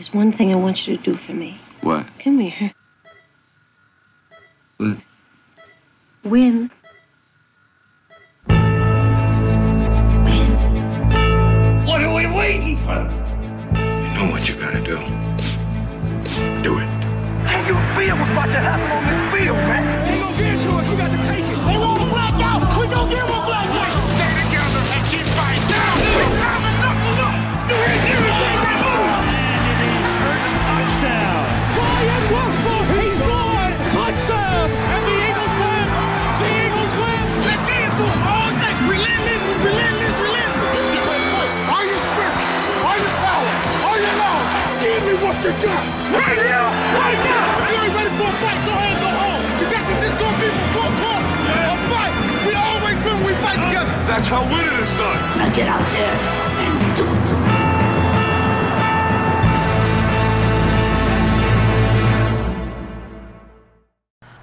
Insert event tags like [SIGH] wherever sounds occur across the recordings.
There's one thing I want you to do for me. What? Come here. What? Win. What are we waiting for? You know what you gotta do. Do it. How you feel what's about to happen on what you got. Right here, right now. You ain't ready for a fight? Go ahead and go home. Cause that's what this gonna be for four quarters. A fight. We always win when we fight together. That's how winning is done. Now get out there and do it.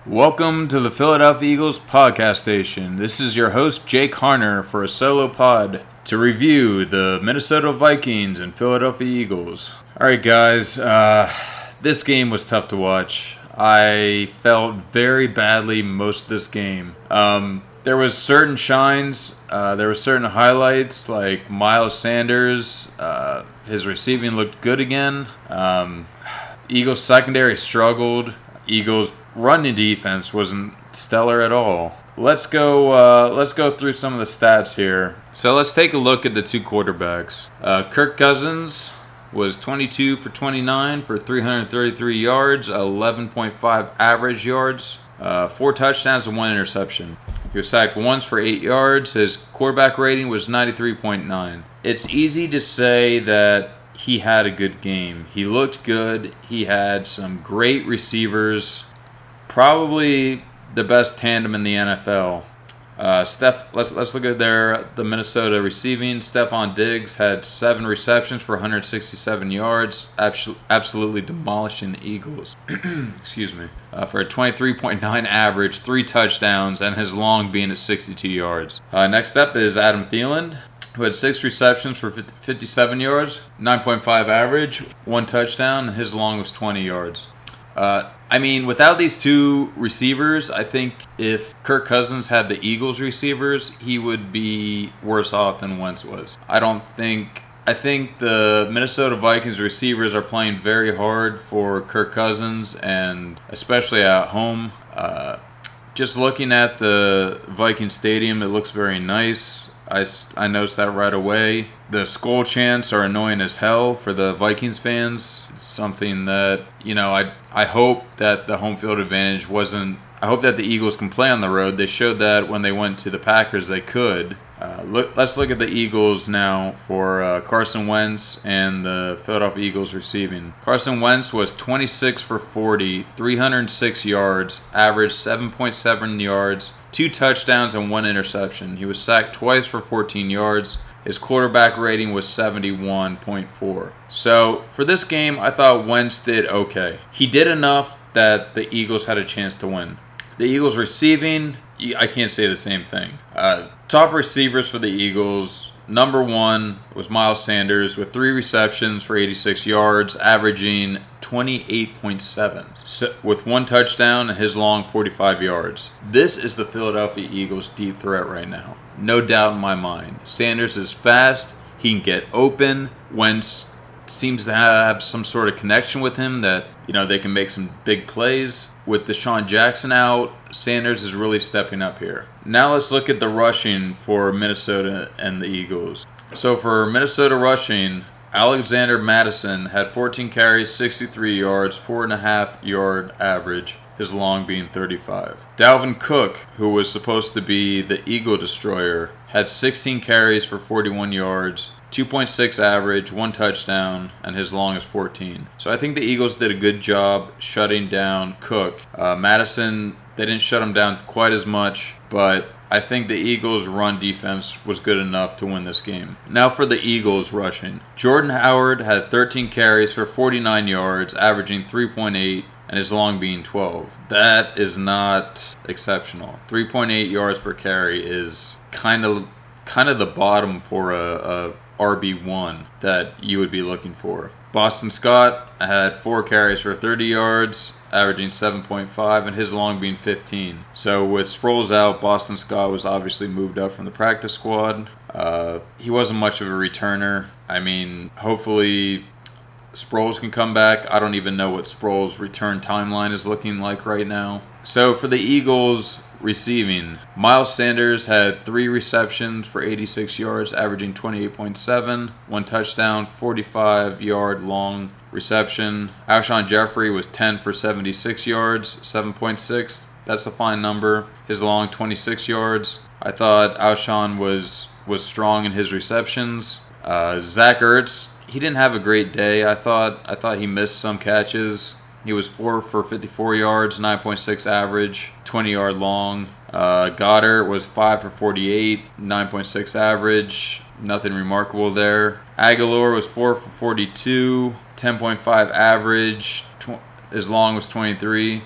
Welcome to the Philadelphia Eagles podcast station. This is your host, Jake Harner, for a solo pod to review the Minnesota Vikings and Philadelphia Eagles. All right, guys, uh, this game was tough to watch. I felt very badly most of this game. Um, there was certain shines, uh, there were certain highlights, like Miles Sanders. Uh, his receiving looked good again. Um, Eagles secondary struggled. Eagles running defense wasn't stellar at all. Let's go. Uh, let's go through some of the stats here. So let's take a look at the two quarterbacks. Uh, Kirk Cousins was 22 for 29 for 333 yards, 11.5 average yards, uh, four touchdowns and one interception. He was sacked once for eight yards. His quarterback rating was 93.9. It's easy to say that he had a good game. He looked good. He had some great receivers. Probably the best tandem in the NFL. Uh, Steph, let's let's look at their the Minnesota receiving. Stefon Diggs had seven receptions for 167 yards, abso- absolutely demolishing the Eagles. [CLEARS THROAT] Excuse me, uh, for a 23.9 average, three touchdowns, and his long being at 62 yards. Uh, next up is Adam Thielen, who had six receptions for 50 57 yards, 9.5 average, one touchdown, his long was 20 yards. Uh, I mean, without these two receivers, I think if Kirk Cousins had the Eagles receivers, he would be worse off than Wentz was. I don't think. I think the Minnesota Vikings receivers are playing very hard for Kirk Cousins, and especially at home. Uh, just looking at the Viking Stadium, it looks very nice. I, I noticed that right away. The Skol chants are annoying as hell for the Vikings fans. It's something that, you know, I, I hope that the home field advantage wasn't. I hope that the Eagles can play on the road. They showed that when they went to the Packers, they could. Uh, look, let's look at the Eagles now for uh, Carson Wentz and the Philadelphia Eagles receiving. Carson Wentz was 26 for 40, 306 yards, averaged 7.7 yards, two touchdowns, and one interception. He was sacked twice for 14 yards. His quarterback rating was 71.4. So for this game, I thought Wentz did okay. He did enough that the Eagles had a chance to win. The Eagles receiving, I can't say the same thing. Uh, top receivers for the Eagles. Number one was Miles Sanders with three receptions for 86 yards, averaging 28.7, so, with one touchdown and his long 45 yards. This is the Philadelphia Eagles' deep threat right now. No doubt in my mind. Sanders is fast, he can get open. Wentz seems to have some sort of connection with him that you know they can make some big plays. With DeSean Jackson out, Sanders is really stepping up here. Now let's look at the rushing for Minnesota and the Eagles. So for Minnesota rushing, Alexander Mattison had 14 carries, 63 yards, four and a half yard average. His long being 35. Dalvin Cook, who was supposed to be the Eagle destroyer, had 16 carries for 41 yards, 2.6 average, one touchdown, and his long is 14. So I think the Eagles did a good job shutting down Cook. Uh, Mattison, they didn't shut him down quite as much, but I think the Eagles' run defense was good enough to win this game. Now for the Eagles rushing. Jordan Howard had 13 carries for 49 yards, averaging 3.8 and his long being 12. That is not exceptional. 3.8 yards per carry is kind of kind of the bottom for a, a RB1 that you would be looking for. Boston Scott had four carries for 30 yards, averaging 7.5, and his long being 15. So with Sproles out, Boston Scott was obviously moved up from the practice squad. Uh, he wasn't much of a returner. I mean, hopefully Sproles can come back. I don't even know what Sproles' return timeline is looking like right now. So for the Eagles receiving, Miles Sanders had three receptions for 86 yards, averaging 28.7, one touchdown, 45 yard long reception. Alshon Jeffery was 10 for 76 yards, 7.6. That's a fine number. His long 26 yards. I thought Alshon was was strong in his receptions. Uh, Zach Ertz, he didn't have a great day. I thought I thought he missed some catches. He was four for 54 yards, 9.6 average, 20 yard long. Uh, Goedert was five for 48, 9.6 average. Nothing remarkable there. Agholor was four for 42, 10.5 average. Tw- long was 23.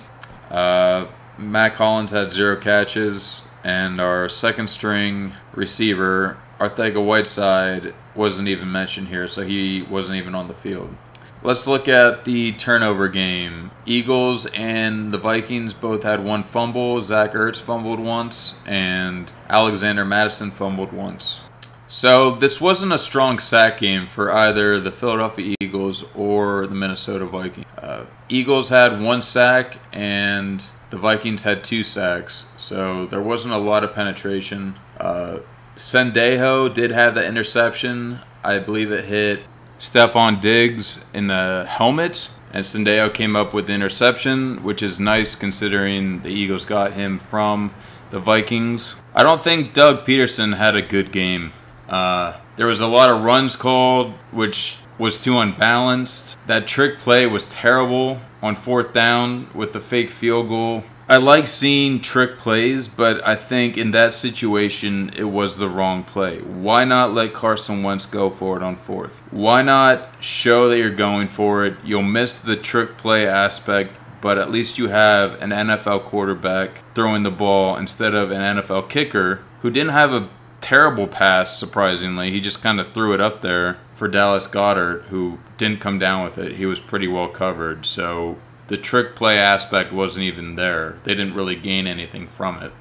Uh, Mack Hollins had zero catches, and our second string receiver, Arcega-Whiteside, wasn't even mentioned here, so he wasn't even on the field. Let's look at the turnover game. Eagles and the Vikings both had one fumble. Zach Ertz fumbled once, and Alexander Mattison fumbled once. So this wasn't a strong sack game for either the Philadelphia Eagles or the Minnesota Vikings. Uh, Eagles had one sack, and the Vikings had two sacks. So there wasn't a lot of penetration. Uh, Sendejo did have the interception. I believe it hit Stefon Diggs in the helmet, and Sendejo came up with the interception, which is nice considering the Eagles got him from the Vikings. I don't think Doug Pederson had a good game. Uh, there was a lot of runs called, which was too unbalanced. That trick play was terrible on fourth down with the fake field goal. I like seeing trick plays, but I think in that situation it was the wrong play. Why not let Carson Wentz go for it on fourth? Why not show that you're going for it? You'll miss the trick play aspect, but at least you have an NFL quarterback throwing the ball instead of an NFL kicker who didn't have a terrible pass, surprisingly. He just kind of threw it up there for Dallas Goedert, who didn't come down with it. He was pretty well covered. So the trick play aspect wasn't even there. They didn't really gain anything from it.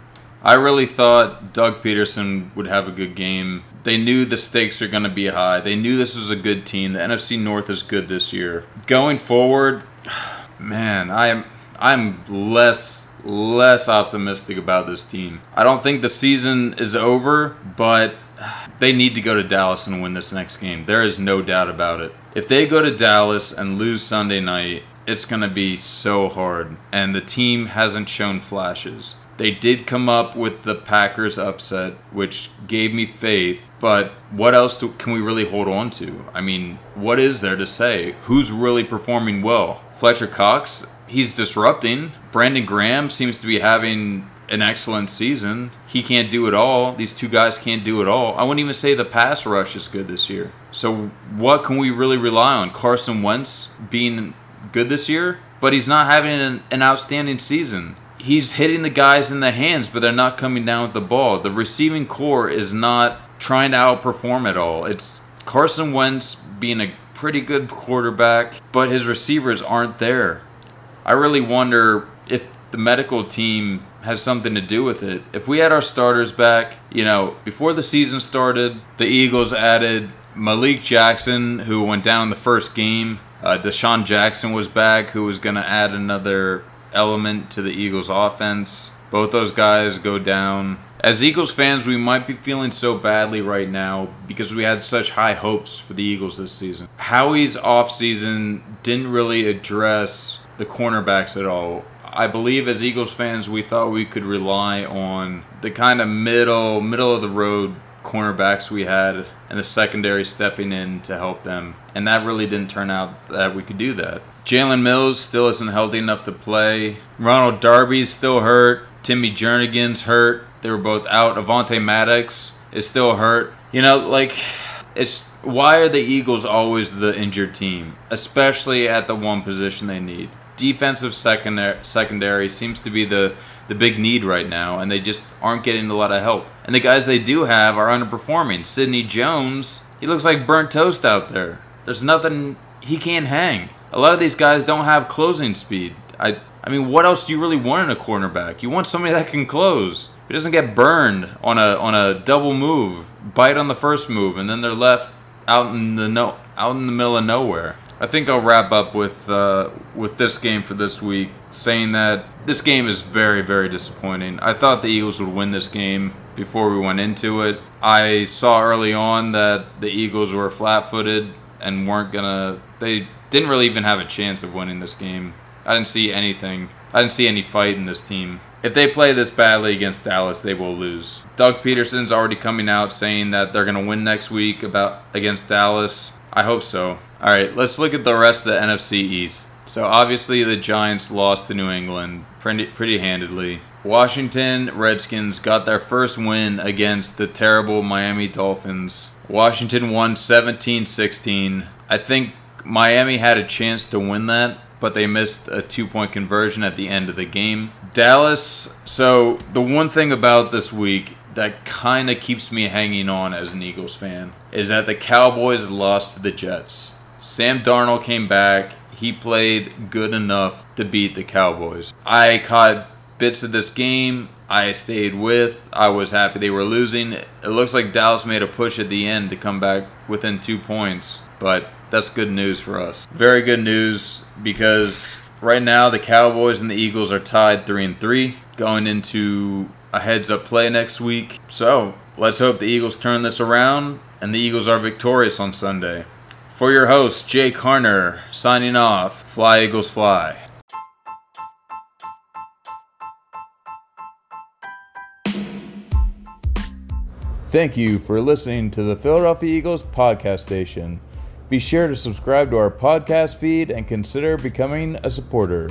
I really thought Doug Pederson would have a good game. They knew the stakes are going to be high. They knew this was a good team. The NFC North is good this year. Going forward, [SIGHS] man, I am I'm less less optimistic about this team. I don't think the season is over, but [SIGHS] they need to go to Dallas and win this next game. There is no doubt about it. If they go to Dallas and lose Sunday night, it's going to be so hard. And the team hasn't shown flashes. They did come up with the Packers upset, which gave me faith. But what else do, can we really hold on to? I mean, what is there to say? Who's really performing well? Fletcher Cox, he's disrupting. Brandon Graham seems to be having an excellent season. He can't do it all. These two guys can't do it all. I wouldn't even say the pass rush is good this year. So what can we really rely on? Carson Wentz being good this year, but he's not having an, an outstanding season. He's hitting the guys in the hands, but they're not coming down with the ball. The receiving corps is not trying to outperform at all. It's Carson Wentz being a pretty good quarterback, but his receivers aren't there. I really wonder if the medical team has something to do with it. If we had our starters back, you know, before the season started, the Eagles added Malik Jackson, who went down in the first game. Uh, DeSean Jackson was back, who was going to add another element to the Eagles' offense. Both those guys go down. As Eagles fans, we might be feeling so badly right now because we had such high hopes for the Eagles this season. Howie's offseason didn't really address the cornerbacks at all. I believe as Eagles fans, we thought we could rely on the kind of middle, middle of the road cornerbacks we had and the secondary stepping in to help them. And that really didn't turn out that we could do that. Jalen Mills still isn't healthy enough to play. Ronald Darby's still hurt. Timmy Jernigan's hurt. They were both out. Avonte Maddox is still hurt. You know, like, it's why are the Eagles always the injured team, especially at the one position they need? Defensive secondary, secondary seems to be the the big need right now, and they just aren't getting a lot of help. And the guys they do have are underperforming. Sidney Jones, he looks like burnt toast out there. There's nothing he can't hang. A lot of these guys don't have closing speed. I I mean, what else do you really want in a cornerback? You want somebody that can close. He doesn't get burned on a on a double move, bite on the first move, and then they're left out in the no out in the middle of nowhere. I think I'll wrap up with uh, with this game for this week, saying that this game is very very disappointing. I thought the Eagles would win this game before we went into it. I saw early on that the Eagles were flat-footed and weren't gonna. They didn't really even have a chance of winning this game. I didn't see anything. I didn't see any fight in this team. If they play this badly against Dallas, they will lose. Doug Pederson's already coming out saying that they're going to win next week about against Dallas. I hope so. All right, let's look at the rest of the NFC East. So obviously the Giants lost to New England pretty, pretty handedly. Washington Redskins got their first win against the terrible Miami Dolphins. Washington won 17-16. I think Miami had a chance to win that, but they missed a two-point conversion at the end of the game. Dallas, so the one thing about this week that kind of keeps me hanging on as an Eagles fan is that the Cowboys lost to the Jets. Sam Darnold came back. He played good enough to beat the Cowboys. I caught bits of this game. I stayed with. I was happy they were losing. It looks like Dallas made a push at the end to come back within two points, but that's good news for us. Very good news because right now the Cowboys and the Eagles are tied 3 and 3 going into a heads up play next week. So, let's hope the Eagles turn this around and the Eagles are victorious on Sunday. For your host, Jake Harner, signing off. Fly, Eagles, fly. Thank you for listening to the Philadelphia Eagles podcast station. Be sure to subscribe to our podcast feed and consider becoming a supporter.